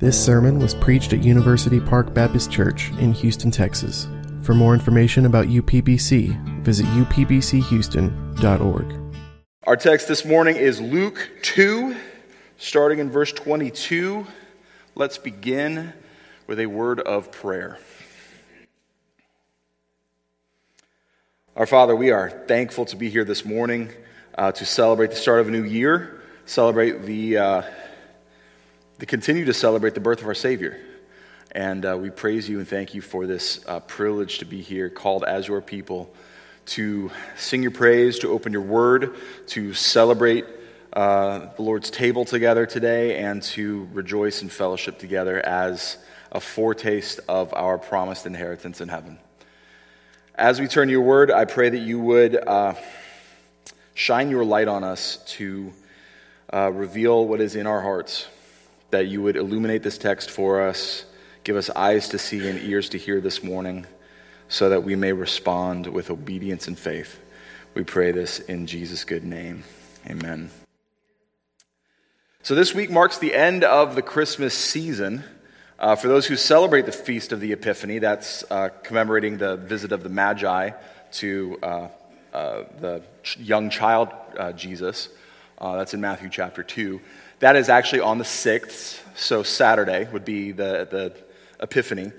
This sermon was preached at University Park Baptist Church in Houston, Texas. For more information about UPBC, visit upbchouston.org. Our text this morning is Luke 2, starting in verse 22. Let's begin with a word of prayer. Our Father, we are thankful to be here this morning uh, to celebrate the start of a new year, celebrate the. Uh, to continue to celebrate the birth of our Savior. And uh, we praise you and thank you for this uh, privilege to be here, called as your people, to sing your praise, to open your word, to celebrate uh, the Lord's table together today, and to rejoice in fellowship together as a foretaste of our promised inheritance in heaven. As we turn to your word, I pray that you would uh, shine your light on us to uh, reveal what is in our hearts that you would illuminate this text for us, give us eyes to see and ears to hear this morning, so that we may respond with obedience and faith. We pray this in Jesus' good name. Amen. So, this week marks the end of the Christmas season. Uh, for those who celebrate the Feast of the Epiphany, that's uh, commemorating the visit of the Magi to uh, uh the young child uh, Jesus. Uh, that's in Matthew chapter 2. That is actually on the 6th, so Saturday would be the, the Epiphany.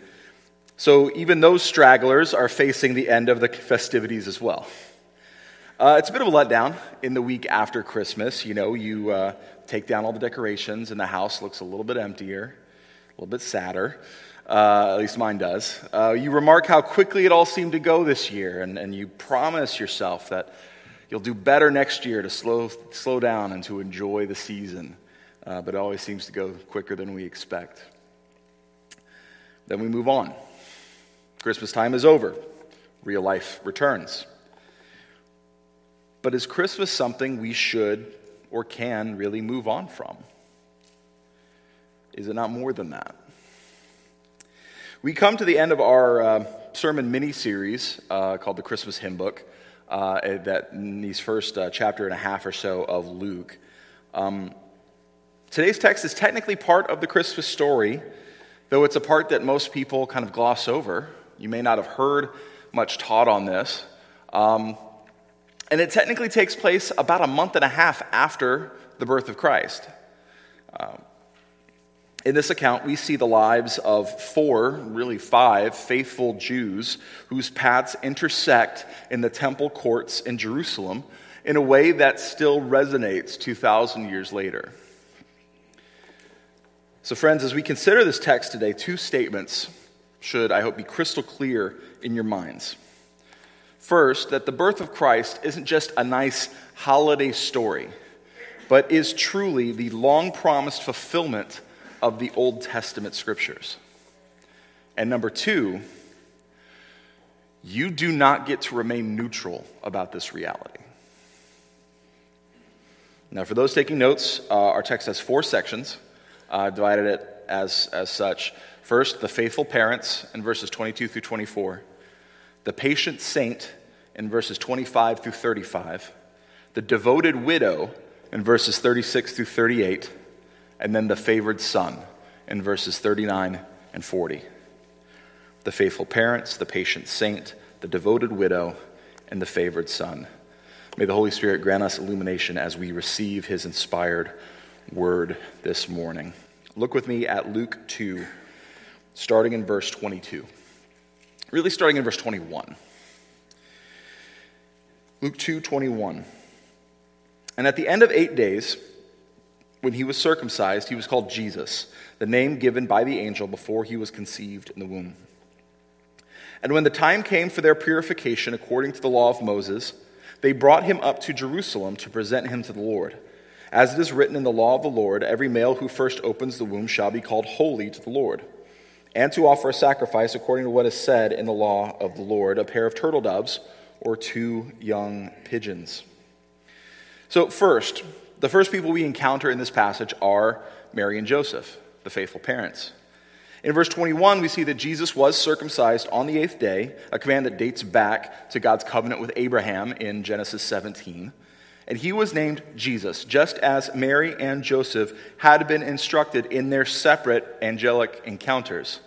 So even those stragglers are facing the end of the festivities as well. Uh, it's a bit of a letdown in the week after Christmas. You know, you uh, take down all the decorations and the house looks a little bit emptier, a little bit sadder. Uh, at least mine does. Uh, you remark how quickly it all seemed to go this year, and, and you promise yourself that you'll do better next year to slow, slow down and to enjoy the season uh, but it always seems to go quicker than we expect. Then we move on. Christmas time is over, real life returns. But is Christmas something we should or can really move on from? Is it not more than that? We come to the end of our uh, sermon mini series uh, called the Christmas Hymn Book, uh, that in these first uh, chapter and a half or so of Luke. Um, Today's text is technically part of the Christmas story, though it's a part that most people kind of gloss over. You may not have heard much taught on this. Um, and it technically takes place about a month and a half after the birth of Christ. Um, in this account, we see the lives of four, really five, faithful Jews whose paths intersect in the temple courts in Jerusalem in a way that still resonates 2,000 years later. So, friends, as we consider this text today, two statements should, I hope, be crystal clear in your minds. First, that the birth of Christ isn't just a nice holiday story, but is truly the long promised fulfillment of the Old Testament scriptures. And number two, you do not get to remain neutral about this reality. Now, for those taking notes, uh, our text has four sections uh, divided it as, as such. First, the faithful parents in verses 22 through 24, the patient saint in verses 25 through 35, the devoted widow in verses 36 through 38, and then the favored son in verses 39 and 40. The faithful parents, the patient saint, the devoted widow, and the favored son. May the Holy Spirit grant us illumination as we receive his inspired word this morning. Look with me at Luke 2, starting in verse 22. Really, starting in verse 21. Luke 2 21. And at the end of eight days, when he was circumcised, he was called Jesus, the name given by the angel before he was conceived in the womb. And when the time came for their purification according to the law of Moses, they brought him up to Jerusalem to present him to the Lord. As it is written in the law of the Lord, every male who first opens the womb shall be called holy to the Lord, and to offer a sacrifice according to what is said in the law of the Lord, a pair of turtle doves or two young pigeons. So, first, the first people we encounter in this passage are Mary and Joseph, the faithful parents. In verse 21, we see that Jesus was circumcised on the eighth day, a command that dates back to God's covenant with Abraham in Genesis 17. And he was named Jesus, just as Mary and Joseph had been instructed in their separate angelic encounters.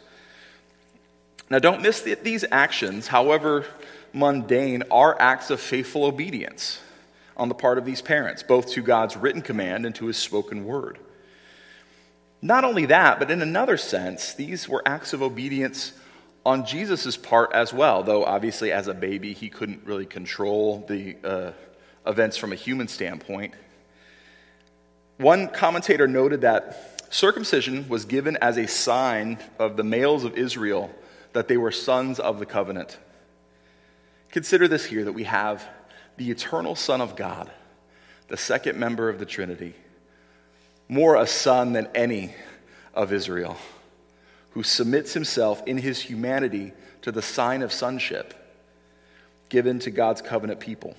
Now, don't miss that these actions, however mundane, are acts of faithful obedience on the part of these parents, both to God's written command and to his spoken word. Not only that, but in another sense, these were acts of obedience on Jesus' part as well, though obviously as a baby he couldn't really control the uh, events from a human standpoint. One commentator noted that circumcision was given as a sign of the males of Israel that they were sons of the covenant. Consider this here that we have the eternal Son of God, the second member of the Trinity, more a son than any of Israel, who submits himself in his humanity to the sign of sonship given to God's covenant people.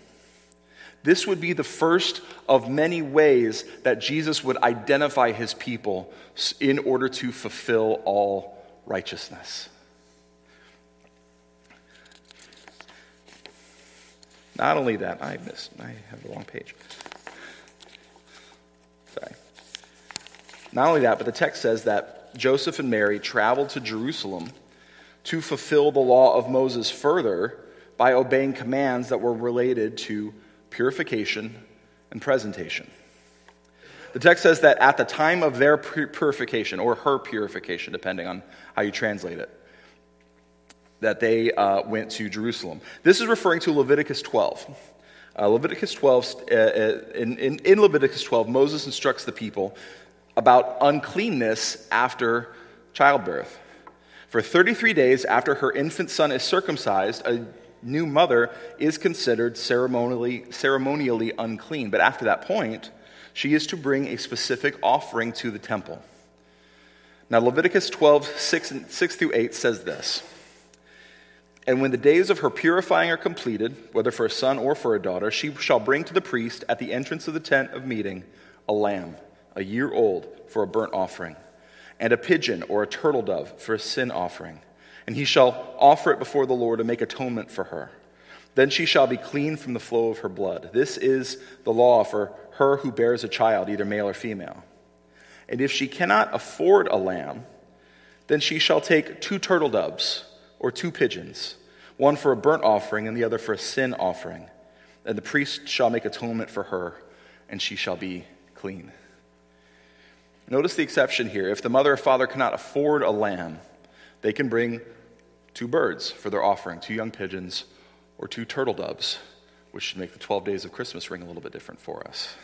This would be the first of many ways that Jesus would identify his people in order to fulfill all righteousness. Not only that, I missed, I have the wrong page. Sorry. Not only that, but the text says that Joseph and Mary traveled to Jerusalem to fulfill the law of Moses further by obeying commands that were related to purification and presentation. The text says that at the time of their purification, or her purification, depending on how you translate it, that they uh, went to Jerusalem. This is referring to Leviticus 12. Uh, Leviticus 12, uh, uh, in, in, in Leviticus 12, Moses instructs the people about uncleanness after childbirth. For 33 days after her infant son is circumcised, a new mother is considered ceremonially, ceremonially unclean. But after that point, she is to bring a specific offering to the temple. Now, Leviticus 12, 6, 6 through 8 says this. And when the days of her purifying are completed, whether for a son or for a daughter, she shall bring to the priest at the entrance of the tent of meeting a lamb, a year old, for a burnt offering, and a pigeon or a turtle dove for a sin offering. And he shall offer it before the Lord and make atonement for her. Then she shall be clean from the flow of her blood. This is the law for her who bears a child, either male or female. And if she cannot afford a lamb, then she shall take two turtle doves or two pigeons, one for a burnt offering and the other for a sin offering. And the priest shall make atonement for her, and she shall be clean. Notice the exception here. If the mother or father cannot afford a lamb, they can bring two birds for their offering, two young pigeons or two turtle doves, which should make the 12 days of Christmas ring a little bit different for us.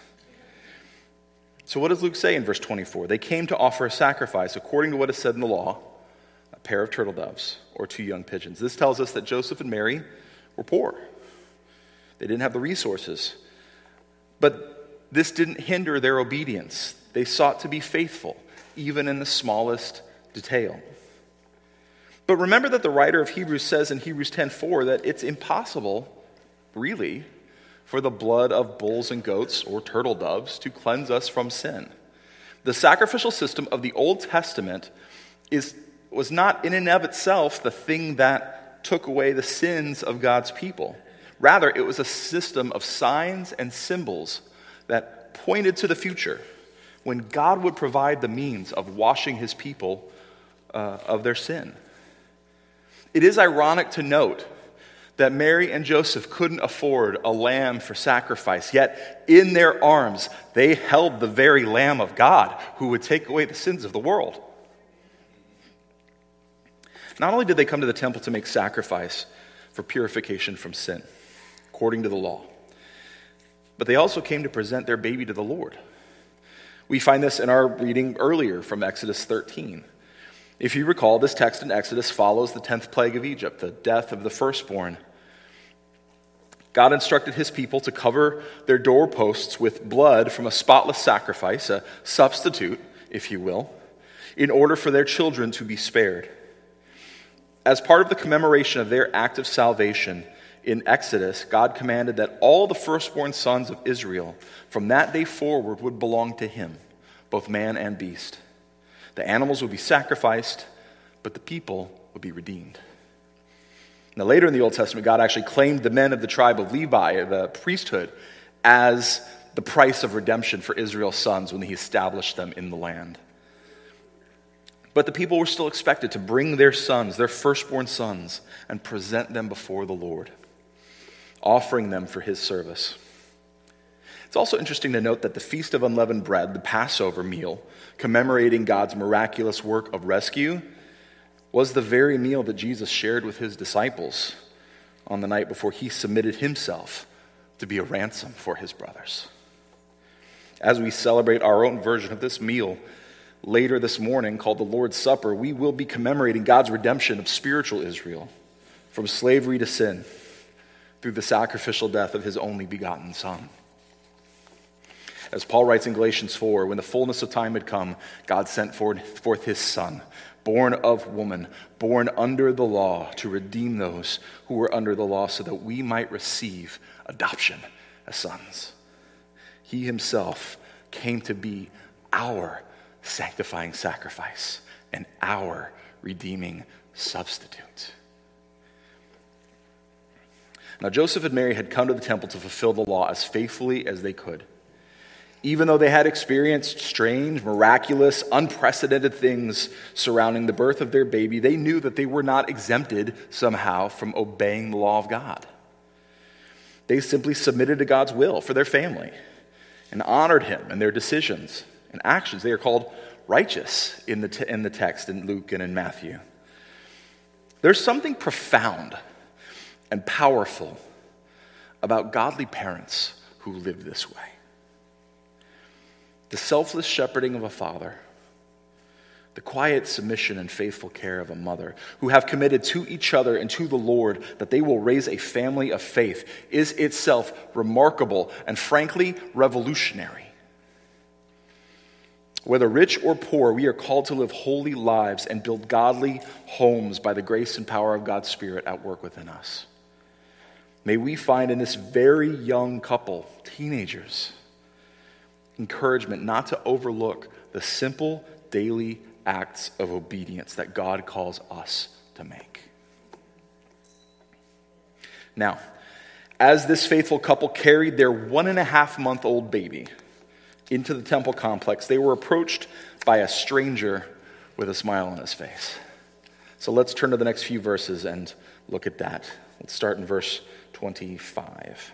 So, what does Luke say in verse 24? They came to offer a sacrifice according to what is said in the law a pair of turtle doves or two young pigeons. This tells us that Joseph and Mary were poor. They didn't have the resources. But this didn't hinder their obedience. They sought to be faithful, even in the smallest detail. But remember that the writer of Hebrews says in Hebrews 10:4 that it's impossible, really, for the blood of bulls and goats or turtle doves to cleanse us from sin. The sacrificial system of the Old Testament is was not in and of itself the thing that took away the sins of God's people. Rather, it was a system of signs and symbols that pointed to the future when God would provide the means of washing his people uh, of their sin. It is ironic to note that Mary and Joseph couldn't afford a lamb for sacrifice, yet in their arms they held the very Lamb of God who would take away the sins of the world. Not only did they come to the temple to make sacrifice for purification from sin, according to the law, but they also came to present their baby to the Lord. We find this in our reading earlier from Exodus 13. If you recall, this text in Exodus follows the 10th plague of Egypt, the death of the firstborn. God instructed his people to cover their doorposts with blood from a spotless sacrifice, a substitute, if you will, in order for their children to be spared. As part of the commemoration of their act of salvation in Exodus, God commanded that all the firstborn sons of Israel from that day forward would belong to him, both man and beast. The animals would be sacrificed, but the people would be redeemed. Now, later in the Old Testament, God actually claimed the men of the tribe of Levi, the priesthood, as the price of redemption for Israel's sons when he established them in the land. But the people were still expected to bring their sons, their firstborn sons, and present them before the Lord, offering them for his service. It's also interesting to note that the Feast of Unleavened Bread, the Passover meal, commemorating God's miraculous work of rescue, was the very meal that Jesus shared with his disciples on the night before he submitted himself to be a ransom for his brothers. As we celebrate our own version of this meal later this morning, called the Lord's Supper, we will be commemorating God's redemption of spiritual Israel from slavery to sin through the sacrificial death of his only begotten Son. As Paul writes in Galatians 4, when the fullness of time had come, God sent forth his Son, born of woman, born under the law, to redeem those who were under the law, so that we might receive adoption as sons. He himself came to be our sanctifying sacrifice and our redeeming substitute. Now, Joseph and Mary had come to the temple to fulfill the law as faithfully as they could. Even though they had experienced strange, miraculous, unprecedented things surrounding the birth of their baby, they knew that they were not exempted somehow from obeying the law of God. They simply submitted to God's will for their family and honored him in their decisions and actions. They are called righteous in the, te- in the text in Luke and in Matthew. There's something profound and powerful about godly parents who live this way the selfless shepherding of a father, the quiet submission and faithful care of a mother, who have committed to each other and to the Lord that they will raise a family of faith, is itself remarkable and frankly revolutionary. Whether rich or poor, we are called to live holy lives and build godly homes by the grace and power of God's Spirit at work within us. May we find in this very young couple, teenagers, encouragement not to overlook the simple daily acts of obedience that God calls us to make. Now, as this faithful couple carried their one and a half month old baby into the temple complex, they were approached by a stranger with a smile on his face. So let's turn to the next few verses and look at that. Let's start in verse 25.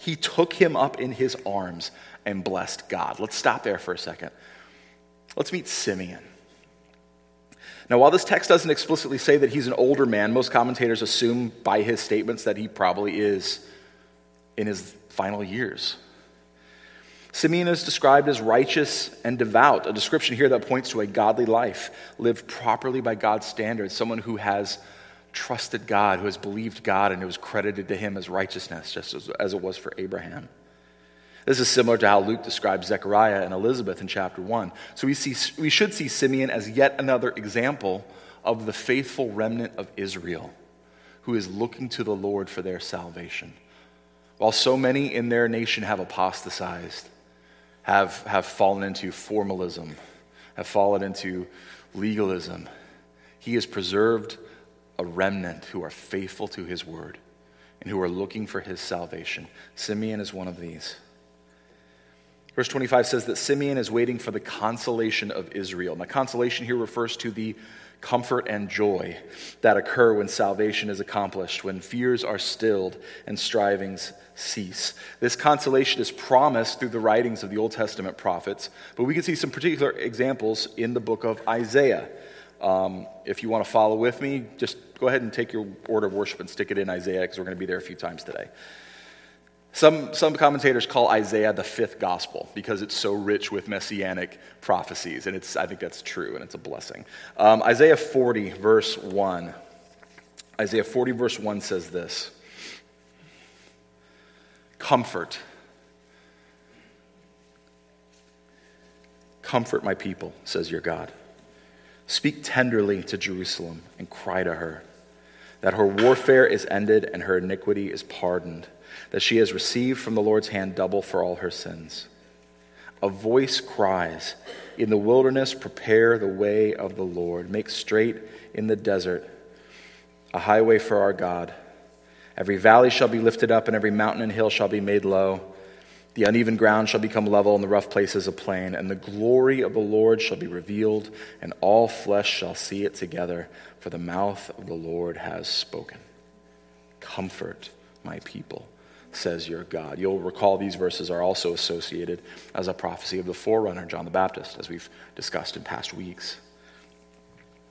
he took him up in his arms and blessed God. Let's stop there for a second. Let's meet Simeon. Now, while this text doesn't explicitly say that he's an older man, most commentators assume by his statements that he probably is in his final years. Simeon is described as righteous and devout, a description here that points to a godly life, lived properly by God's standards, someone who has trusted God, who has believed God, and it was credited to him as righteousness, just as, as it was for Abraham. This is similar to how Luke describes Zechariah and Elizabeth in chapter 1. So we, see, we should see Simeon as yet another example of the faithful remnant of Israel who is looking to the Lord for their salvation. While so many in their nation have apostatized, have, have fallen into formalism, have fallen into legalism, he has preserved a remnant who are faithful to his word and who are looking for his salvation. Simeon is one of these. Verse 25 says that Simeon is waiting for the consolation of Israel. Now, consolation here refers to the comfort and joy that occur when salvation is accomplished, when fears are stilled and strivings cease. This consolation is promised through the writings of the Old Testament prophets, but we can see some particular examples in the book of Isaiah. Um, if you want to follow with me, just go ahead and take your order of worship and stick it in Isaiah because we're going to be there a few times today. Some, some commentators call Isaiah the fifth gospel because it's so rich with messianic prophecies, and it's, I think that's true, and it's a blessing. Um, Isaiah 40, verse 1. Isaiah 40, verse 1 says this Comfort. Comfort my people, says your God. Speak tenderly to Jerusalem and cry to her that her warfare is ended and her iniquity is pardoned, that she has received from the Lord's hand double for all her sins. A voice cries, In the wilderness, prepare the way of the Lord, make straight in the desert a highway for our God. Every valley shall be lifted up, and every mountain and hill shall be made low. The uneven ground shall become level, and the rough places a plain. And the glory of the Lord shall be revealed, and all flesh shall see it together, for the mouth of the Lord has spoken. Comfort my people, says your God. You'll recall these verses are also associated as a prophecy of the forerunner, John the Baptist, as we've discussed in past weeks.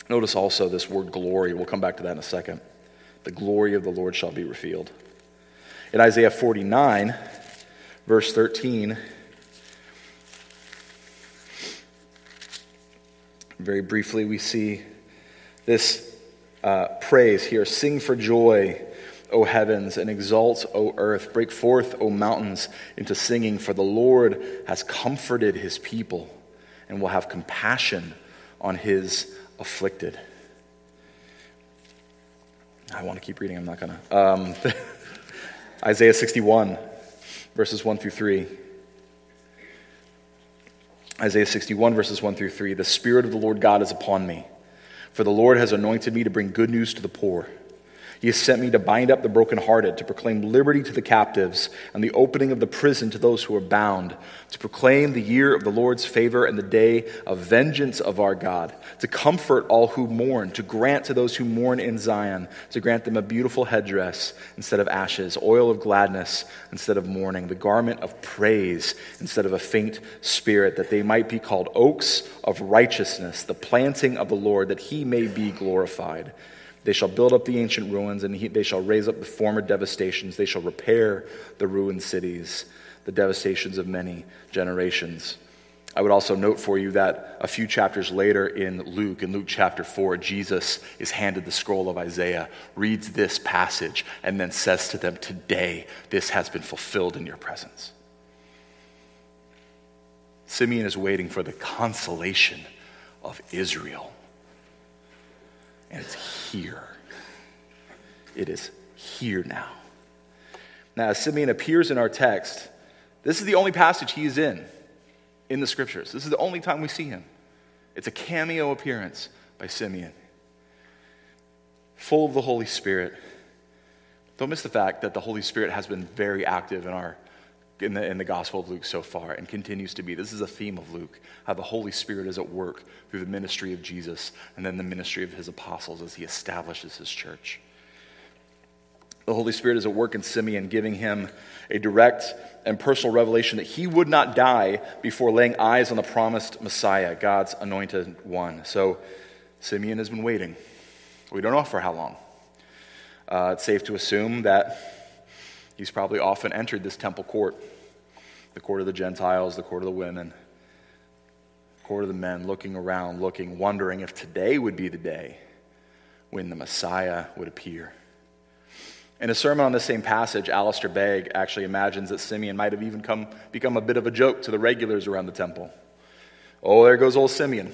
Notice also this word glory. We'll come back to that in a second. The glory of the Lord shall be revealed. In Isaiah 49, verse 13. Very briefly, we see this uh, praise here Sing for joy, O heavens, and exult, O earth. Break forth, O mountains, into singing, for the Lord has comforted his people and will have compassion on his afflicted. I want to keep reading, I'm not going to. Um, Isaiah 61 verses 1 through 3. Isaiah 61, verses 1 through 3. The Spirit of the Lord God is upon me, for the Lord has anointed me to bring good news to the poor. He has sent me to bind up the brokenhearted, to proclaim liberty to the captives, and the opening of the prison to those who are bound, to proclaim the year of the Lord's favor and the day of vengeance of our God, to comfort all who mourn, to grant to those who mourn in Zion, to grant them a beautiful headdress instead of ashes, oil of gladness instead of mourning, the garment of praise instead of a faint spirit, that they might be called oaks of righteousness, the planting of the Lord, that he may be glorified. They shall build up the ancient ruins, and he, they shall raise up the former devastations. They shall repair the ruined cities, the devastations of many generations. I would also note for you that a few chapters later in Luke, in Luke chapter 4, Jesus is handed the scroll of Isaiah, reads this passage, and then says to them, Today, this has been fulfilled in your presence. Simeon is waiting for the consolation of Israel and it's here. It is here now. Now, Simeon appears in our text, this is the only passage he is in in the scriptures. This is the only time we see him. It's a cameo appearance by Simeon, full of the Holy Spirit. Don't miss the fact that the Holy Spirit has been very active in our in the, in the Gospel of Luke so far and continues to be. This is a theme of Luke how the Holy Spirit is at work through the ministry of Jesus and then the ministry of his apostles as he establishes his church. The Holy Spirit is at work in Simeon, giving him a direct and personal revelation that he would not die before laying eyes on the promised Messiah, God's anointed one. So Simeon has been waiting. We don't know for how long. Uh, it's safe to assume that He's probably often entered this temple court the court of the Gentiles, the court of the women, the court of the men, looking around, looking, wondering if today would be the day when the Messiah would appear. In a sermon on the same passage, Alistair Begg actually imagines that Simeon might have even come, become a bit of a joke to the regulars around the temple. Oh, there goes old Simeon.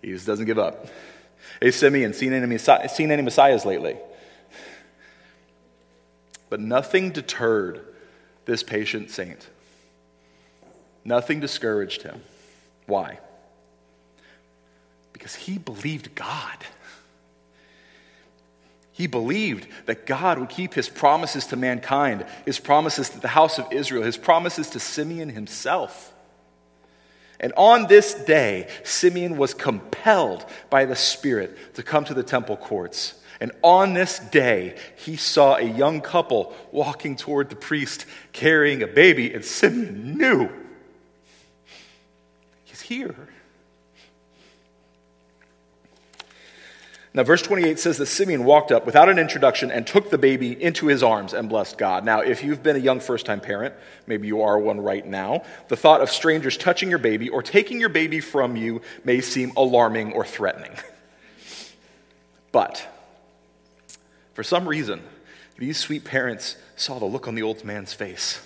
He just doesn't give up. Hey, Simeon, seen any, seen any messiahs lately? But nothing deterred this patient saint. Nothing discouraged him. Why? Because he believed God. He believed that God would keep his promises to mankind, his promises to the house of Israel, his promises to Simeon himself. And on this day, Simeon was compelled by the Spirit to come to the temple courts and on this day, he saw a young couple walking toward the priest carrying a baby, and Simeon knew he's here. Now, verse 28 says that Simeon walked up without an introduction and took the baby into his arms and blessed God. Now, if you've been a young first time parent, maybe you are one right now, the thought of strangers touching your baby or taking your baby from you may seem alarming or threatening. But for some reason, These sweet parents saw the look on the old man's face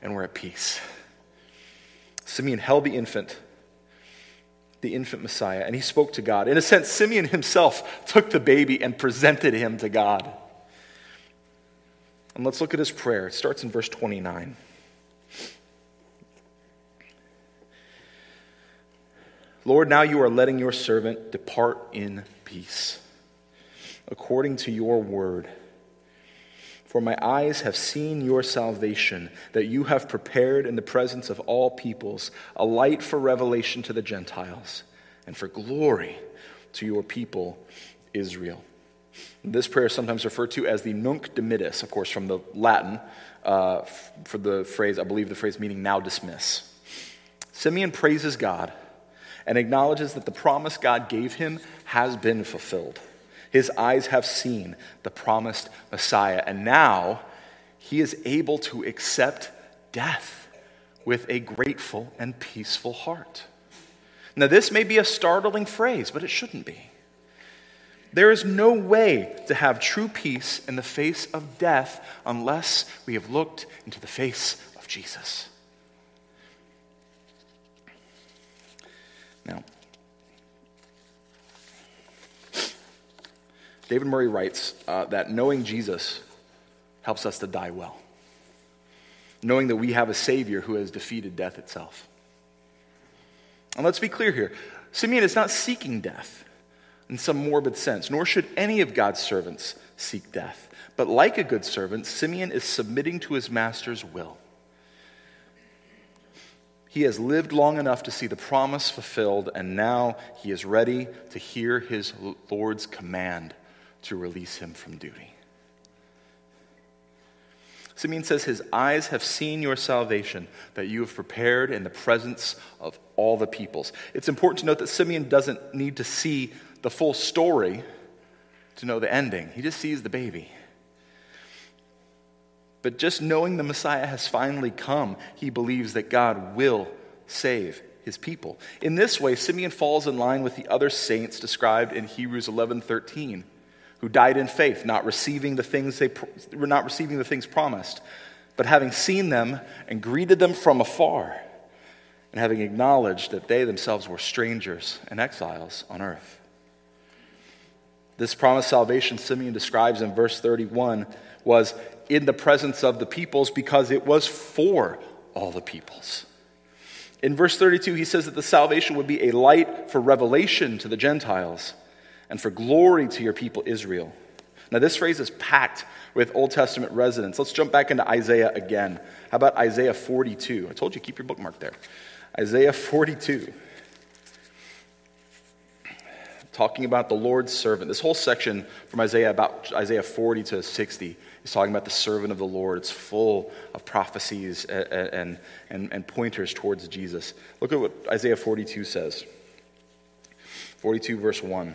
and were at peace. Simeon held the infant, the infant Messiah, and he spoke to God. In a sense, Simeon himself took the baby and presented him to God. And let's look at his prayer. It starts in verse 29. Lord, now you are letting your servant depart in peace, according to your word. For my eyes have seen your salvation, that you have prepared in the presence of all peoples a light for revelation to the Gentiles and for glory to your people, Israel. This prayer is sometimes referred to as the Nunc Dimittis, of course, from the Latin uh, for the phrase, I believe the phrase meaning now dismiss. Simeon praises God and acknowledges that the promise God gave him has been fulfilled. His eyes have seen the promised Messiah, and now he is able to accept death with a grateful and peaceful heart. Now, this may be a startling phrase, but it shouldn't be. There is no way to have true peace in the face of death unless we have looked into the face of Jesus. David Murray writes uh, that knowing Jesus helps us to die well, knowing that we have a Savior who has defeated death itself. And let's be clear here Simeon is not seeking death in some morbid sense, nor should any of God's servants seek death. But like a good servant, Simeon is submitting to his master's will. He has lived long enough to see the promise fulfilled, and now he is ready to hear his Lord's command to release him from duty. Simeon says, His eyes have seen your salvation that you have prepared in the presence of all the peoples. It's important to note that Simeon doesn't need to see the full story to know the ending, he just sees the baby. But just knowing the Messiah has finally come, he believes that God will save his people. In this way, Simeon falls in line with the other saints described in Hebrews 11:13 who died in faith, not receiving the things they were not receiving the things promised, but having seen them and greeted them from afar, and having acknowledged that they themselves were strangers and exiles on earth. This promised salvation Simeon describes in verse 31 was in the presence of the peoples because it was for all the peoples. In verse 32, he says that the salvation would be a light for revelation to the Gentiles and for glory to your people Israel. Now, this phrase is packed with Old Testament resonance. Let's jump back into Isaiah again. How about Isaiah 42? I told you, keep your bookmark there. Isaiah 42. Talking about the Lord's servant. This whole section from Isaiah, about Isaiah 40 to 60, is talking about the servant of the Lord. It's full of prophecies and, and, and, and pointers towards Jesus. Look at what Isaiah 42 says. 42, verse 1.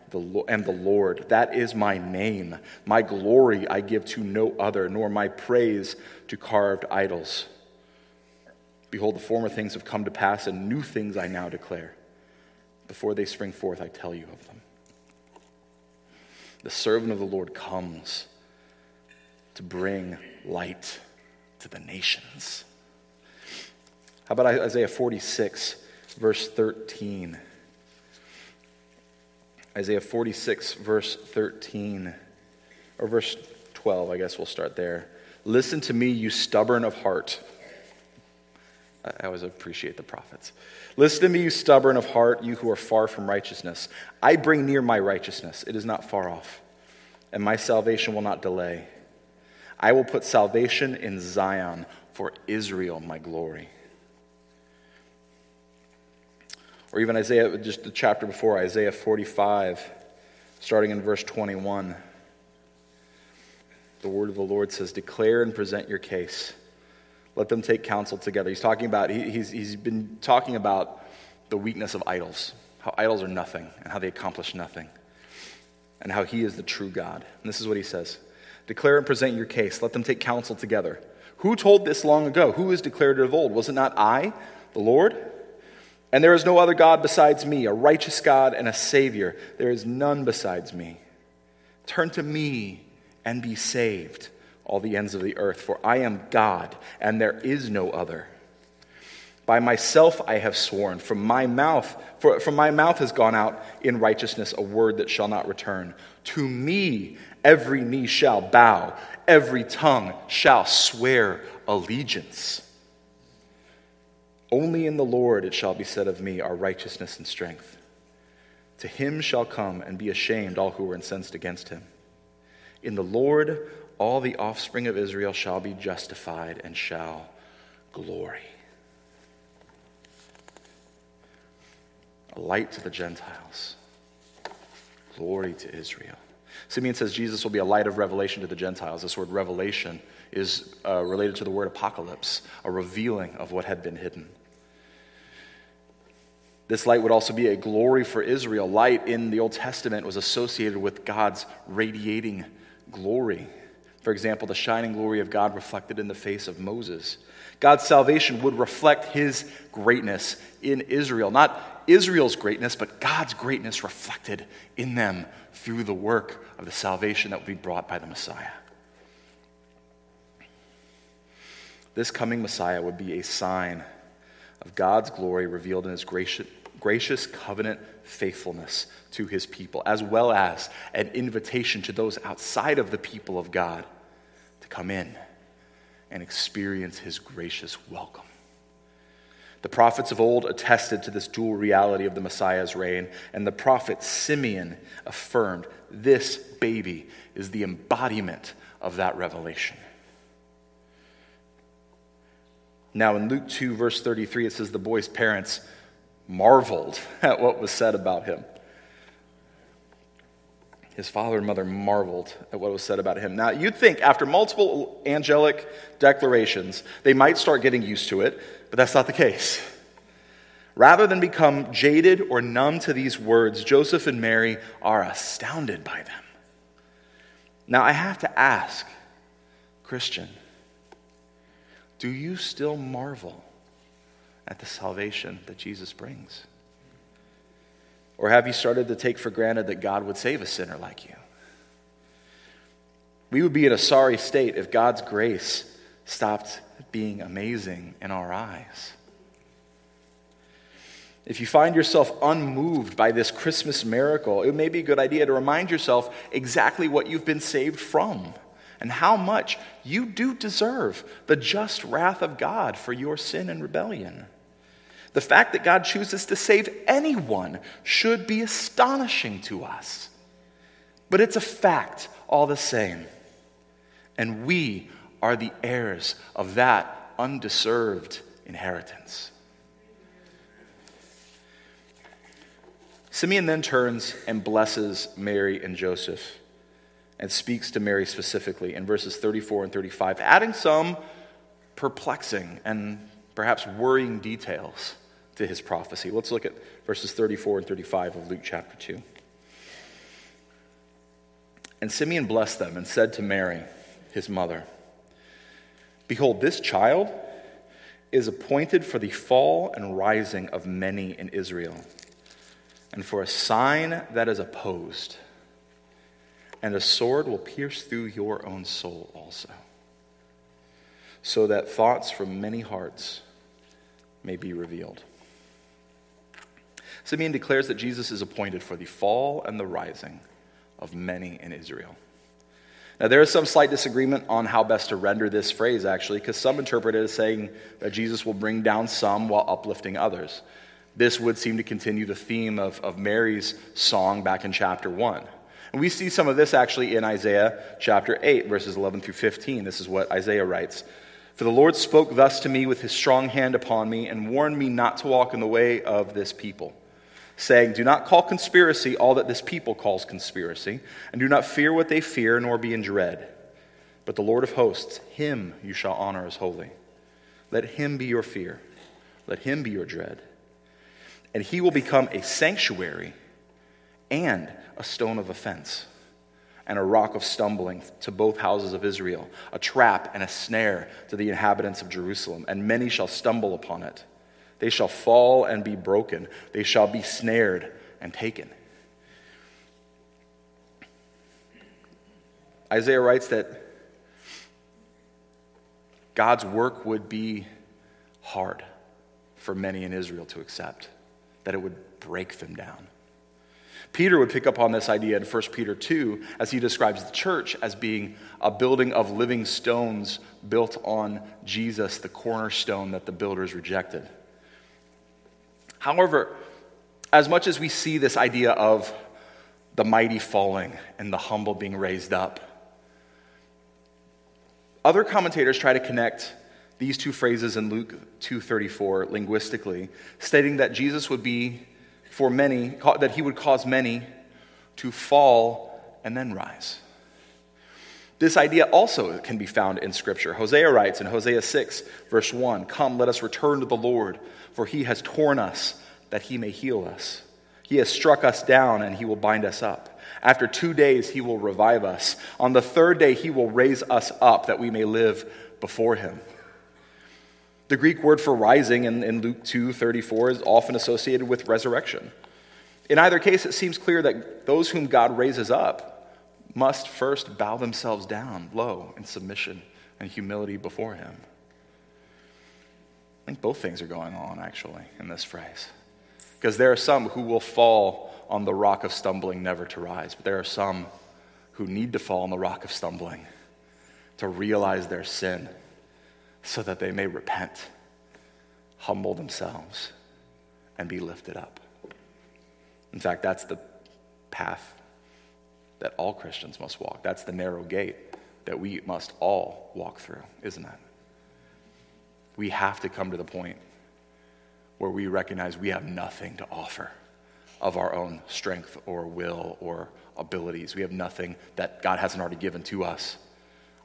the, the Lord. That is my name. My glory I give to no other, nor my praise to carved idols. Behold, the former things have come to pass, and new things I now declare. Before they spring forth, I tell you of them. The servant of the Lord comes to bring light to the nations. How about Isaiah 46, verse 13? Isaiah 46, verse 13, or verse 12, I guess we'll start there. Listen to me, you stubborn of heart I always appreciate the prophets. Listen to me, you stubborn of heart, you who are far from righteousness. I bring near my righteousness, it is not far off, and my salvation will not delay. I will put salvation in Zion for Israel, my glory. Or even Isaiah, just the chapter before, Isaiah 45, starting in verse 21. The word of the Lord says, Declare and present your case. Let them take counsel together. He's talking about, he, he's, he's been talking about the weakness of idols, how idols are nothing, and how they accomplish nothing, and how he is the true God. And this is what he says Declare and present your case. Let them take counsel together. Who told this long ago? Who has declared it of old? Was it not I, the Lord? And there is no other God besides me, a righteous God and a Savior. There is none besides me. Turn to me and be saved, all the ends of the earth, for I am God, and there is no other. By myself I have sworn, from my mouth, for from my mouth has gone out in righteousness a word that shall not return. To me every knee shall bow, every tongue shall swear allegiance. Only in the Lord it shall be said of me, are righteousness and strength. To him shall come and be ashamed all who are incensed against him. In the Lord all the offspring of Israel shall be justified and shall glory. A light to the Gentiles, glory to Israel. Simeon says Jesus will be a light of revelation to the Gentiles. This word revelation is uh, related to the word apocalypse, a revealing of what had been hidden. This light would also be a glory for Israel. Light in the Old Testament was associated with God's radiating glory. For example, the shining glory of God reflected in the face of Moses. God's salvation would reflect his greatness in Israel. Not Israel's greatness, but God's greatness reflected in them through the work of the salvation that would be brought by the Messiah. This coming Messiah would be a sign of God's glory revealed in his gracious, gracious covenant faithfulness to his people, as well as an invitation to those outside of the people of God to come in and experience his gracious welcome. The prophets of old attested to this dual reality of the Messiah's reign, and the prophet Simeon affirmed this baby is the embodiment of that revelation. Now, in Luke 2, verse 33, it says the boy's parents marveled at what was said about him. His father and mother marveled at what was said about him. Now, you'd think after multiple angelic declarations, they might start getting used to it, but that's not the case. Rather than become jaded or numb to these words, Joseph and Mary are astounded by them. Now, I have to ask, Christian, do you still marvel at the salvation that Jesus brings? Or have you started to take for granted that God would save a sinner like you? We would be in a sorry state if God's grace stopped being amazing in our eyes. If you find yourself unmoved by this Christmas miracle, it may be a good idea to remind yourself exactly what you've been saved from and how much you do deserve the just wrath of God for your sin and rebellion. The fact that God chooses to save anyone should be astonishing to us. But it's a fact all the same. And we are the heirs of that undeserved inheritance. Simeon then turns and blesses Mary and Joseph and speaks to Mary specifically in verses 34 and 35, adding some perplexing and perhaps worrying details to his prophecy. Let's look at verses 34 and 35 of Luke chapter 2. And Simeon blessed them and said to Mary, his mother, Behold, this child is appointed for the fall and rising of many in Israel, and for a sign that is opposed. And a sword will pierce through your own soul also, so that thoughts from many hearts may be revealed. Simeon declares that Jesus is appointed for the fall and the rising of many in Israel. Now, there is some slight disagreement on how best to render this phrase, actually, because some interpret it as saying that Jesus will bring down some while uplifting others. This would seem to continue the theme of, of Mary's song back in chapter 1. And we see some of this actually in Isaiah chapter 8, verses 11 through 15. This is what Isaiah writes For the Lord spoke thus to me with his strong hand upon me and warned me not to walk in the way of this people, saying, Do not call conspiracy all that this people calls conspiracy, and do not fear what they fear, nor be in dread. But the Lord of hosts, him you shall honor as holy. Let him be your fear, let him be your dread. And he will become a sanctuary and a stone of offense and a rock of stumbling to both houses of Israel, a trap and a snare to the inhabitants of Jerusalem, and many shall stumble upon it. They shall fall and be broken, they shall be snared and taken. Isaiah writes that God's work would be hard for many in Israel to accept, that it would break them down. Peter would pick up on this idea in 1 Peter 2 as he describes the church as being a building of living stones built on Jesus, the cornerstone that the builders rejected. However, as much as we see this idea of the mighty falling and the humble being raised up, other commentators try to connect these two phrases in Luke 2:34 linguistically, stating that Jesus would be for many, that he would cause many to fall and then rise. This idea also can be found in Scripture. Hosea writes in Hosea 6, verse 1 Come, let us return to the Lord, for he has torn us that he may heal us. He has struck us down, and he will bind us up. After two days, he will revive us. On the third day, he will raise us up that we may live before him. The Greek word for rising in, in Luke 2 34 is often associated with resurrection. In either case, it seems clear that those whom God raises up must first bow themselves down low in submission and humility before Him. I think both things are going on, actually, in this phrase. Because there are some who will fall on the rock of stumbling, never to rise, but there are some who need to fall on the rock of stumbling to realize their sin so that they may repent, humble themselves, and be lifted up. In fact, that's the path that all Christians must walk. That's the narrow gate that we must all walk through, isn't it? We have to come to the point where we recognize we have nothing to offer of our own strength or will or abilities. We have nothing that God hasn't already given to us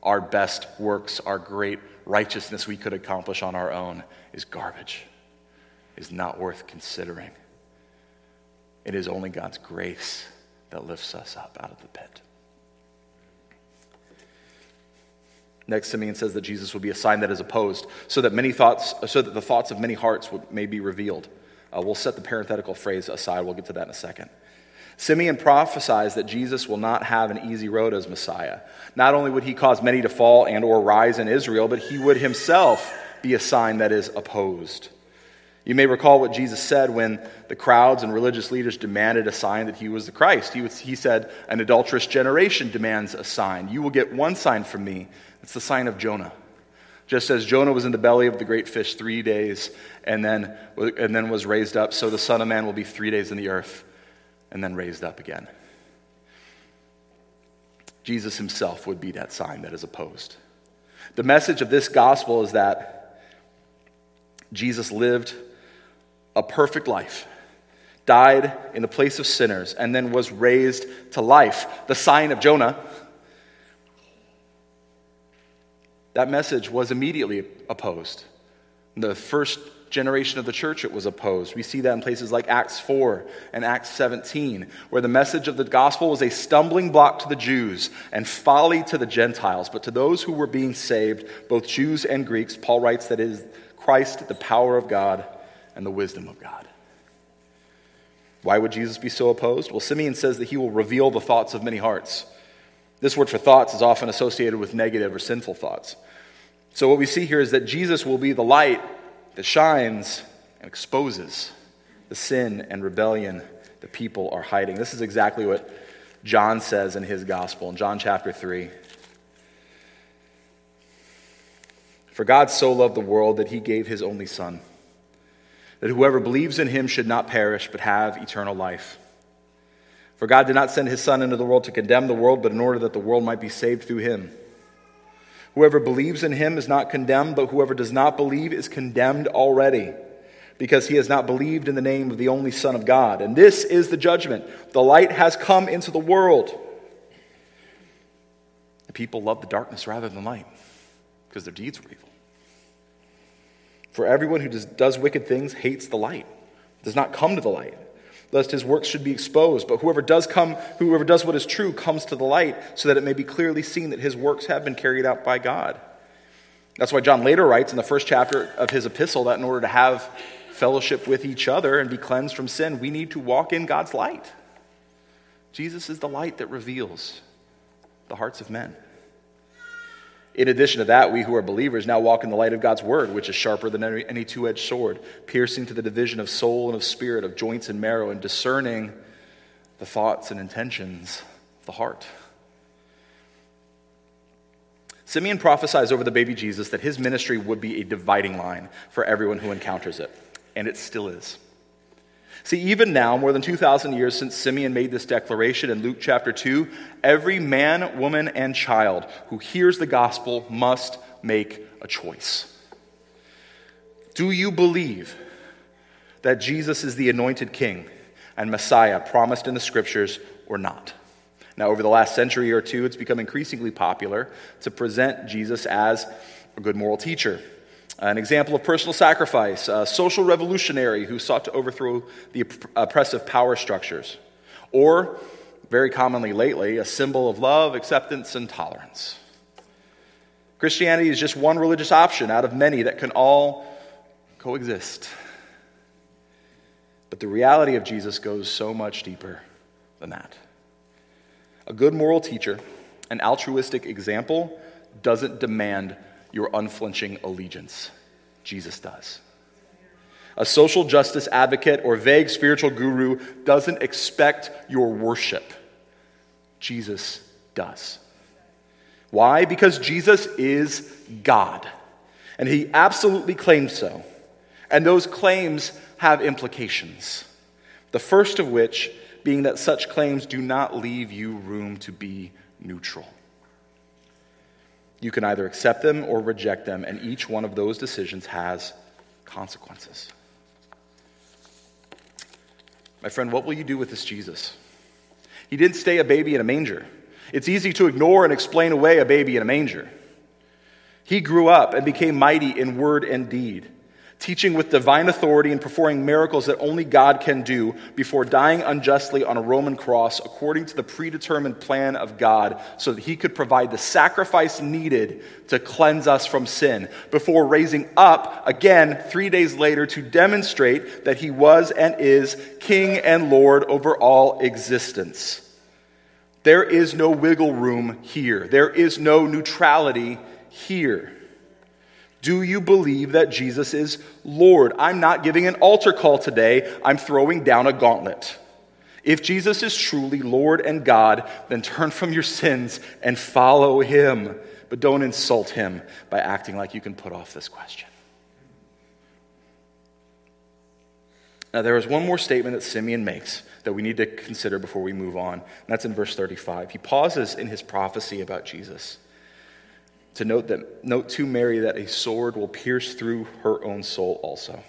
our best works, our great righteousness we could accomplish on our own is garbage, is not worth considering. It is only God's grace that lifts us up out of the pit. Next, Simeon says that Jesus will be a sign that is opposed, so that many thoughts, so that the thoughts of many hearts may be revealed. Uh, we'll set the parenthetical phrase aside. We'll get to that in a second. Simeon prophesies that Jesus will not have an easy road as Messiah. Not only would he cause many to fall and or rise in Israel, but he would himself be a sign that is opposed. You may recall what Jesus said when the crowds and religious leaders demanded a sign that he was the Christ. He, was, he said, An adulterous generation demands a sign. You will get one sign from me. It's the sign of Jonah. Just as Jonah was in the belly of the great fish three days and then, and then was raised up, so the Son of Man will be three days in the earth and then raised up again. Jesus himself would be that sign that is opposed. The message of this gospel is that Jesus lived a perfect life, died in the place of sinners, and then was raised to life. The sign of Jonah. That message was immediately opposed. The first generation of the church it was opposed. We see that in places like Acts 4 and Acts 17, where the message of the gospel was a stumbling block to the Jews and folly to the Gentiles. But to those who were being saved, both Jews and Greeks, Paul writes that it is Christ, the power of God and the wisdom of God. Why would Jesus be so opposed? Well, Simeon says that he will reveal the thoughts of many hearts. This word for thoughts is often associated with negative or sinful thoughts. So, what we see here is that Jesus will be the light that shines and exposes the sin and rebellion the people are hiding. This is exactly what John says in his gospel in John chapter 3. For God so loved the world that he gave his only Son that whoever believes in him should not perish, but have eternal life. For God did not send his Son into the world to condemn the world, but in order that the world might be saved through him. Whoever believes in him is not condemned, but whoever does not believe is condemned already, because he has not believed in the name of the only Son of God. And this is the judgment. The light has come into the world. The people love the darkness rather than light, because their deeds were evil. For everyone who does, does wicked things hates the light, does not come to the light, lest his works should be exposed. But whoever does come, whoever does what is true comes to the light, so that it may be clearly seen that his works have been carried out by God. That's why John later writes in the first chapter of his epistle that in order to have fellowship with each other and be cleansed from sin, we need to walk in God's light. Jesus is the light that reveals the hearts of men. In addition to that, we who are believers now walk in the light of God's word, which is sharper than any, two edged sword, piercing to the division of soul and of spirit, of joints and marrow, and discerning the thoughts and intentions of the heart. Simeon prophesies over the baby Jesus that his ministry would be a dividing line for everyone who encounters it, and it still is. See, even now, more than 2,000 years since Simeon made this declaration in Luke chapter 2, every man, woman, and child who hears the gospel must make a choice. Do you believe that Jesus is the anointed king and Messiah promised in the scriptures or not? Now, over the last century or two, it's become increasingly popular to present Jesus as a good moral teacher an example of personal sacrifice, a social revolutionary who sought to overthrow the oppressive power structures. Or, very commonly lately, a symbol of love, acceptance, and tolerance. Christianity is just one religious option out of many that can all coexist. But the reality of Jesus goes so much deeper than that. A good moral teacher, an altruistic example, doesn't demand your unflinching allegiance. Jesus does. A social justice advocate or vague spiritual guru doesn't expect your worship. Jesus does. Why? Because Jesus is God. And he absolutely claims so. And those claims have implications. The first of which being that such claims do not leave you room to be neutral. You can either accept them or reject them, and each one of those decisions has consequences. My friend, what will you do with this Jesus? He didn't stay a baby in a manger. It's easy to ignore and explain away a baby in a manger. He grew up and became mighty in word and deed teaching with divine authority and performing miracles that only God can do before dying unjustly on a Roman cross according to the predetermined plan of God so that he could provide the sacrifice needed to cleanse us from sin before raising up again three days later to demonstrate that he was and is King and Lord over all existence. There is no wiggle room here. There is no neutrality here. Do you believe that Jesus is Lord? I'm not giving an altar call today, I'm throwing down a gauntlet. If Jesus is truly Lord and God, then turn from your sins and follow him. But don't insult him by acting like you can put off this question. Now, there is one more statement that Simeon makes that we need to consider before we move on. And that's in verse 35. He pauses in his prophecy about Jesus to note that note to Mary that a sword will pierce through her own soul also.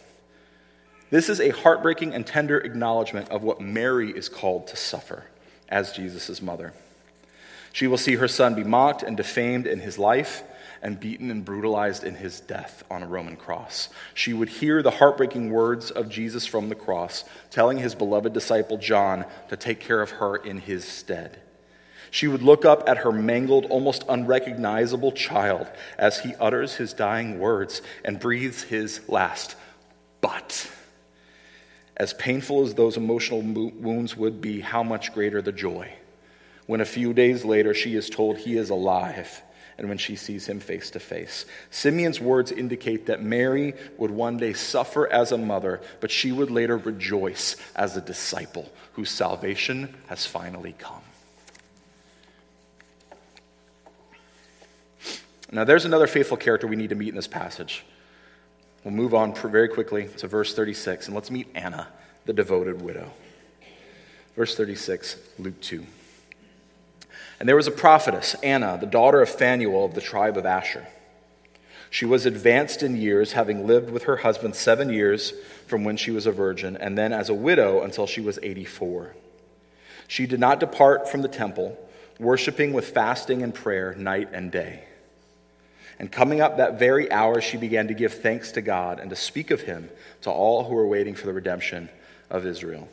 This is a heartbreaking and tender acknowledgement of what Mary is called to suffer as Jesus' mother. She will see her son be mocked and defamed in his life and beaten and brutalized in his death on a Roman cross. She would hear the heartbreaking words of Jesus from the cross, telling his beloved disciple John to take care of her in his stead. She would look up at her mangled, almost unrecognizable child as he utters his dying words and breathes his last, but. As painful as those emotional wounds would be, how much greater the joy when a few days later she is told he is alive and when she sees him face to face. Simeon's words indicate that Mary would one day suffer as a mother, but she would later rejoice as a disciple whose salvation has finally come. Now, there's another faithful character we need to meet in this passage. We'll move on very quickly to verse 36, and let's meet Anna, the devoted widow. Verse 36, Luke 2. And there was a prophetess, Anna, the daughter of Phanuel of the tribe of Asher. She was advanced in years, having lived with her husband seven years from when she was a virgin, and then as a widow until she was 84. She did not depart from the temple, worshiping with fasting and prayer night and day. And coming up that very hour, she began to give thanks to God and to speak of him to all who were waiting for the redemption of Israel.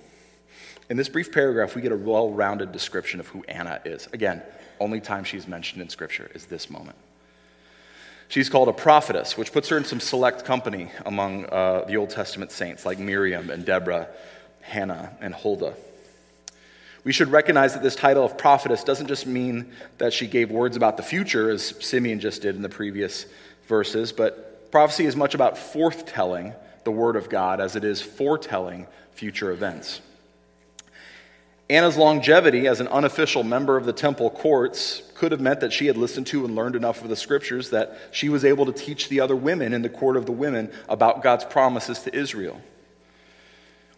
In this brief paragraph, we get a well rounded description of who Anna is. Again, only time she's mentioned in Scripture is this moment. She's called a prophetess, which puts her in some select company among uh, the Old Testament saints like Miriam and Deborah, Hannah, and Huldah. We should recognize that this title of prophetess doesn't just mean that she gave words about the future, as Simeon just did in the previous verses, but prophecy is much about forthtelling the word of God as it is foretelling future events. Anna's longevity as an unofficial member of the temple courts could have meant that she had listened to and learned enough of the scriptures that she was able to teach the other women in the court of the women about God's promises to Israel.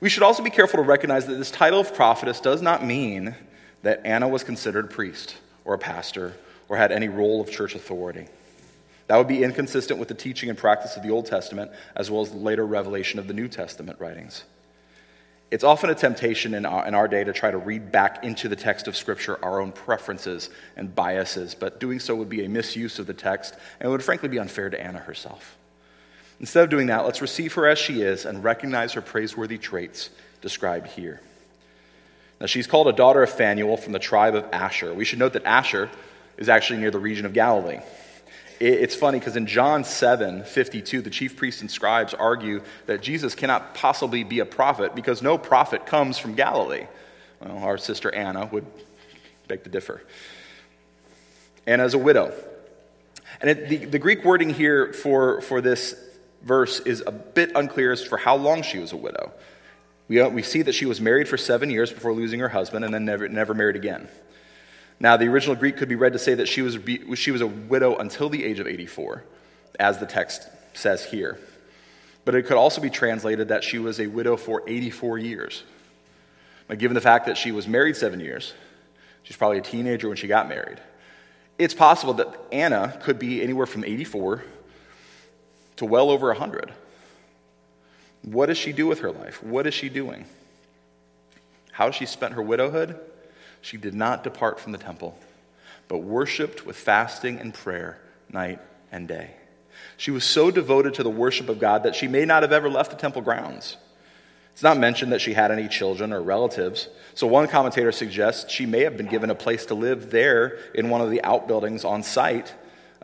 We should also be careful to recognize that this title of prophetess does not mean that Anna was considered a priest or a pastor or had any role of church authority. That would be inconsistent with the teaching and practice of the Old Testament as well as the later revelation of the New Testament writings. It's often a temptation in our, in our day to try to read back into the text of Scripture our own preferences and biases, but doing so would be a misuse of the text and would frankly be unfair to Anna herself. Instead of doing that, let's receive her as she is and recognize her praiseworthy traits described here. Now, she's called a daughter of Phanuel from the tribe of Asher. We should note that Asher is actually near the region of Galilee. It's funny because in John 7 52, the chief priests and scribes argue that Jesus cannot possibly be a prophet because no prophet comes from Galilee. Well, our sister Anna would beg to differ. Anna is a widow. And it, the, the Greek wording here for, for this verse is a bit unclear as for how long she was a widow. We, uh, we see that she was married for seven years before losing her husband and then never, never married again. Now, the original Greek could be read to say that she was, she was a widow until the age of 84, as the text says here. But it could also be translated that she was a widow for 84 years. Given the fact that she was married seven years, she's probably a teenager when she got married. It's possible that Anna could be anywhere from 84 to well over 100. What does she do with her life? What is she doing? How she spent her widowhood? She did not depart from the temple, but worshiped with fasting and prayer night and day. She was so devoted to the worship of God that she may not have ever left the temple grounds. It's not mentioned that she had any children or relatives. So, one commentator suggests she may have been given a place to live there in one of the outbuildings on site,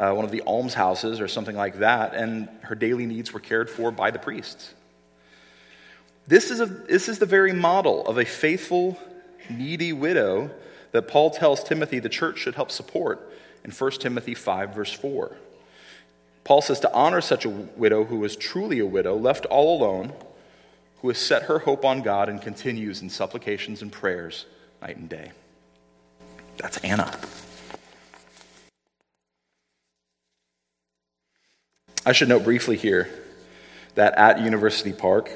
uh, one of the almshouses or something like that, and her daily needs were cared for by the priests. This is, a, this is the very model of a faithful needy widow that Paul tells Timothy the church should help support in 1 Timothy 5, verse 4. Paul says to honor such a widow who is truly a widow, left all alone, who has set her hope on God and continues in supplications and prayers night and day. That's Anna. I should note briefly here that at University Park,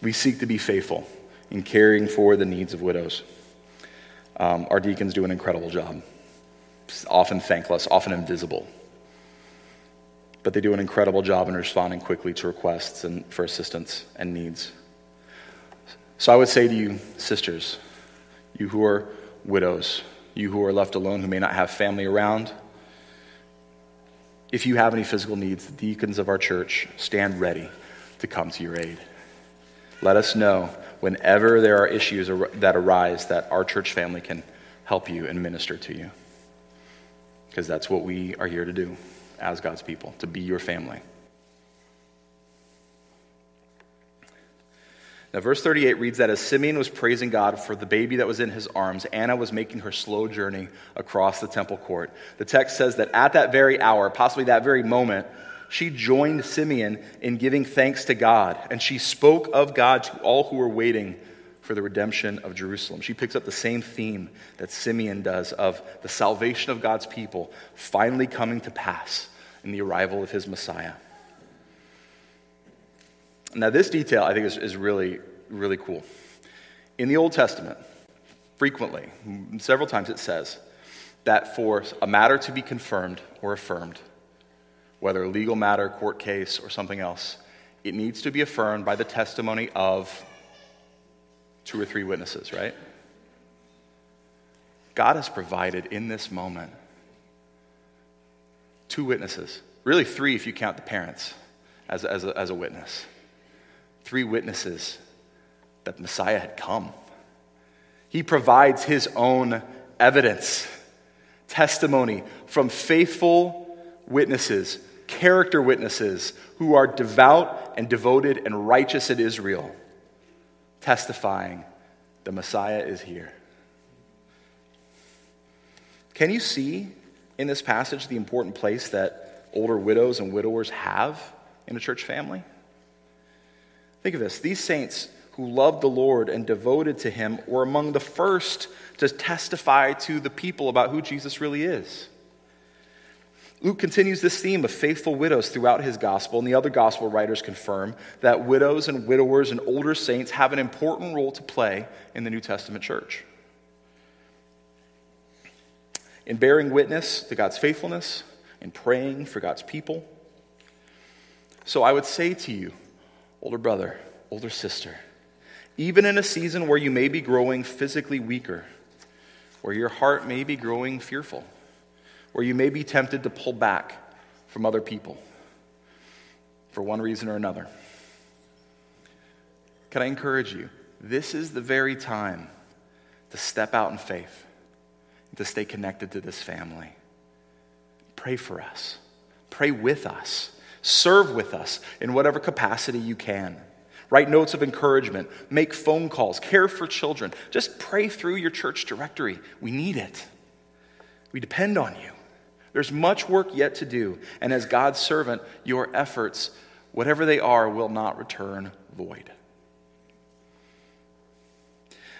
we seek to be faithful in caring for the needs of widows. Um, our deacons do an incredible job, often thankless, often invisible. But they do an incredible job in responding quickly to requests and for assistance and needs. So I would say to you, sisters, you who are widows, you who are left alone, who may not have family around, if you have any physical needs, the deacons of our church stand ready to come to your aid. Let us know whenever there are issues that arise that our church family can help you and minister to you. Because that's what we are here to do as God's people, to be your family. Now, verse 38 reads that as Simeon was praising God for the baby that was in his arms, Anna was making her slow journey across the temple court. The text says that at that very hour, possibly that very moment, she joined Simeon in giving thanks to God, and she spoke of God to all who were waiting for the redemption of Jerusalem. She picks up the same theme that Simeon does of the salvation of God's people finally coming to pass in the arrival of his Messiah. Now, this detail I think is, is really, really cool. In the Old Testament, frequently, several times it says that for a matter to be confirmed or affirmed, whether a legal matter, court case, or something else, it needs to be affirmed by the testimony of two or three witnesses, right? God has provided in this moment two witnesses, really three if you count the parents as, as, a, as a witness. Three witnesses that the Messiah had come. He provides his own evidence, testimony from faithful witnesses, character witnesses who are devout and devoted and righteous in Israel testifying the Messiah is here. Can you see in this passage the important place that older widows and widowers have in a church family? Think of this these saints who loved the Lord and devoted to him were among the first to testify to the people about who Jesus really is. Luke continues this theme of faithful widows throughout his gospel, and the other gospel writers confirm that widows and widowers and older saints have an important role to play in the New Testament church. In bearing witness to God's faithfulness, in praying for God's people. So I would say to you, older brother, older sister, even in a season where you may be growing physically weaker, where your heart may be growing fearful, where you may be tempted to pull back from other people for one reason or another. Can I encourage you? This is the very time to step out in faith, to stay connected to this family. Pray for us, pray with us, serve with us in whatever capacity you can. Write notes of encouragement, make phone calls, care for children. Just pray through your church directory. We need it. We depend on you. There's much work yet to do, and as God's servant, your efforts, whatever they are, will not return void.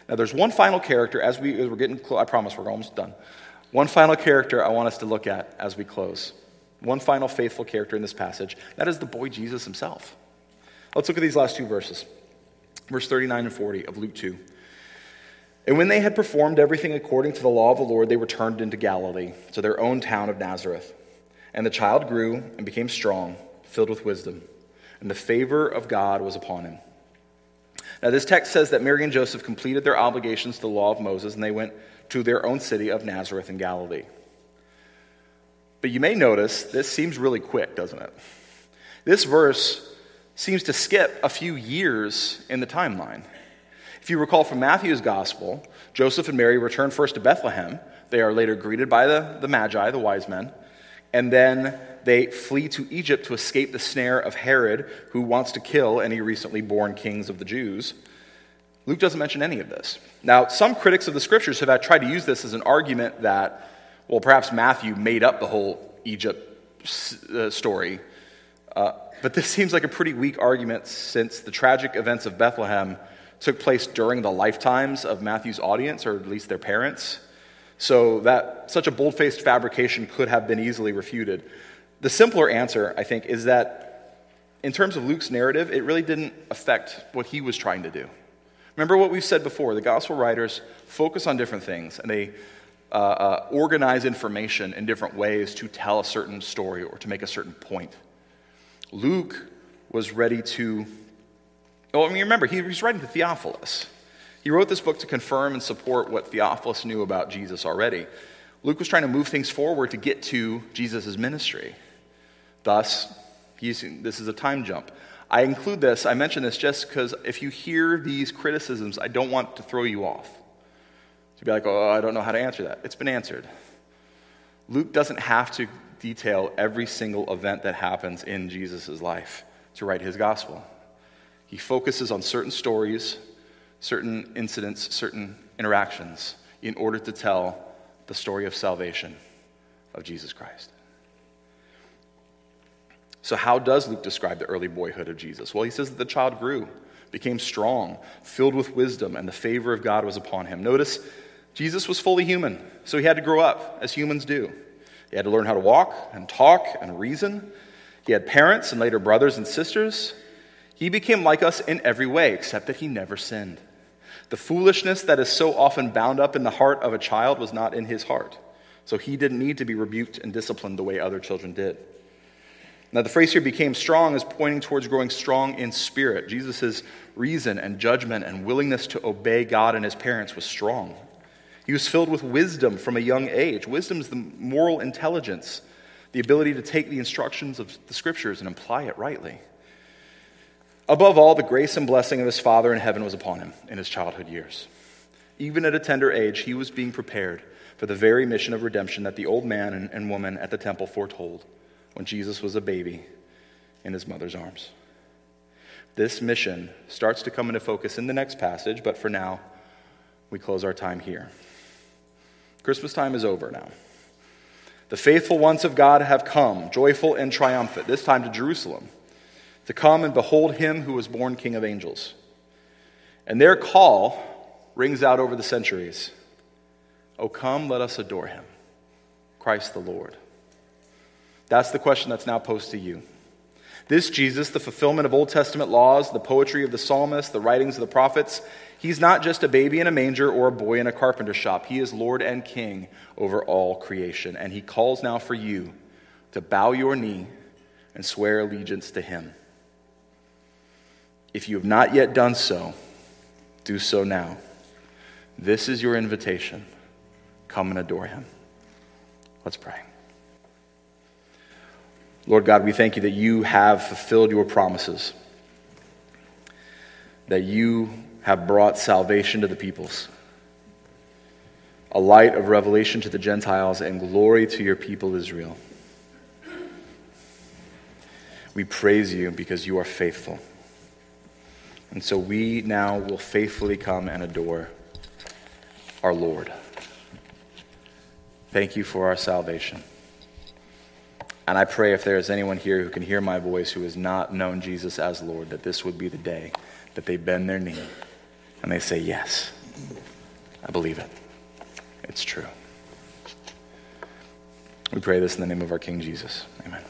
Now, there's one final character as, we, as we're getting close. I promise we're almost done. One final character I want us to look at as we close. One final faithful character in this passage. That is the boy Jesus himself. Let's look at these last two verses. Verse 39 and 40 of Luke 2. And when they had performed everything according to the law of the Lord, they returned into Galilee, to their own town of Nazareth. And the child grew and became strong, filled with wisdom, and the favor of God was upon him. Now, this text says that Mary and Joseph completed their obligations to the law of Moses, and they went to their own city of Nazareth in Galilee. But you may notice this seems really quick, doesn't it? This verse seems to skip a few years in the timeline. If you recall from Matthew's gospel, Joseph and Mary return first to Bethlehem. They are later greeted by the, the Magi, the wise men, and then they flee to Egypt to escape the snare of Herod, who wants to kill any recently born kings of the Jews. Luke doesn't mention any of this. Now, some critics of the scriptures have tried to use this as an argument that, well, perhaps Matthew made up the whole Egypt uh, story. Uh, but this seems like a pretty weak argument since the tragic events of Bethlehem took place during the lifetimes of Matthew's audience, or at least their parents. So that such a bold-faced fabrication could have been easily refuted. The simpler answer, I think, is that in terms of Luke's narrative, it really didn't affect what he was trying to do. Remember what we've said before the gospel writers focus on different things and they uh, uh, organize information in different ways to tell a certain story or to make a certain point. Luke was ready to well, I mean, remember, he was writing to Theophilus. He wrote this book to confirm and support what Theophilus knew about Jesus already. Luke was trying to move things forward to get to Jesus' ministry. Thus, this is a time jump. I include this, I mention this just because if you hear these criticisms, I don't want to throw you off. To be like, oh, I don't know how to answer that. It's been answered. Luke doesn't have to detail every single event that happens in Jesus' life to write his gospel. He focuses on certain stories, certain incidents, certain interactions in order to tell the story of salvation of Jesus Christ. So, how does Luke describe the early boyhood of Jesus? Well, he says that the child grew, became strong, filled with wisdom, and the favor of God was upon him. Notice, Jesus was fully human, so he had to grow up, as humans do. He had to learn how to walk and talk and reason. He had parents and later brothers and sisters. He became like us in every way, except that he never sinned. The foolishness that is so often bound up in the heart of a child was not in his heart. So he didn't need to be rebuked and disciplined the way other children did. Now, the phrase here became strong is pointing towards growing strong in spirit. Jesus' reason and judgment and willingness to obey God and his parents was strong. He was filled with wisdom from a young age. Wisdom is the moral intelligence, the ability to take the instructions of the scriptures and apply it rightly. Above all, the grace and blessing of his Father in heaven was upon him in his childhood years. Even at a tender age, he was being prepared for the very mission of redemption that the old man and, woman at the temple foretold when Jesus was a baby in his mother's arms. This mission starts to come into focus in the next passage, but for now, we close our time here. Christmas time is over now. The faithful ones of God have come, joyful and triumphant, this time to Jerusalem, to come and behold him who was born King of angels. And their call rings out over the centuries Oh, come, let us adore him, Christ the Lord. That's the question that's now posed to you. This Jesus, the fulfillment of Old Testament laws, the poetry of the psalmists, the writings of the prophets, he's not just a baby in a manger or a boy in a carpenter shop. He is Lord and King over all creation. And he calls now for you to bow your knee and swear allegiance to him. If you have not yet done so, do so now. This is your invitation. Come and adore him. Let's pray. Lord God, we thank you that you have fulfilled your promises, that you have brought salvation to the peoples, a light of revelation to the Gentiles, and glory to your people Israel. We praise you because you are faithful. And so we now will faithfully come and adore our Lord. Thank you for our salvation. And I pray if there is anyone here who can hear my voice who has not known Jesus as Lord, that this would be the day that they bend their knee and they say, Yes, I believe it. It's true. We pray this in the name of our King Jesus. Amen.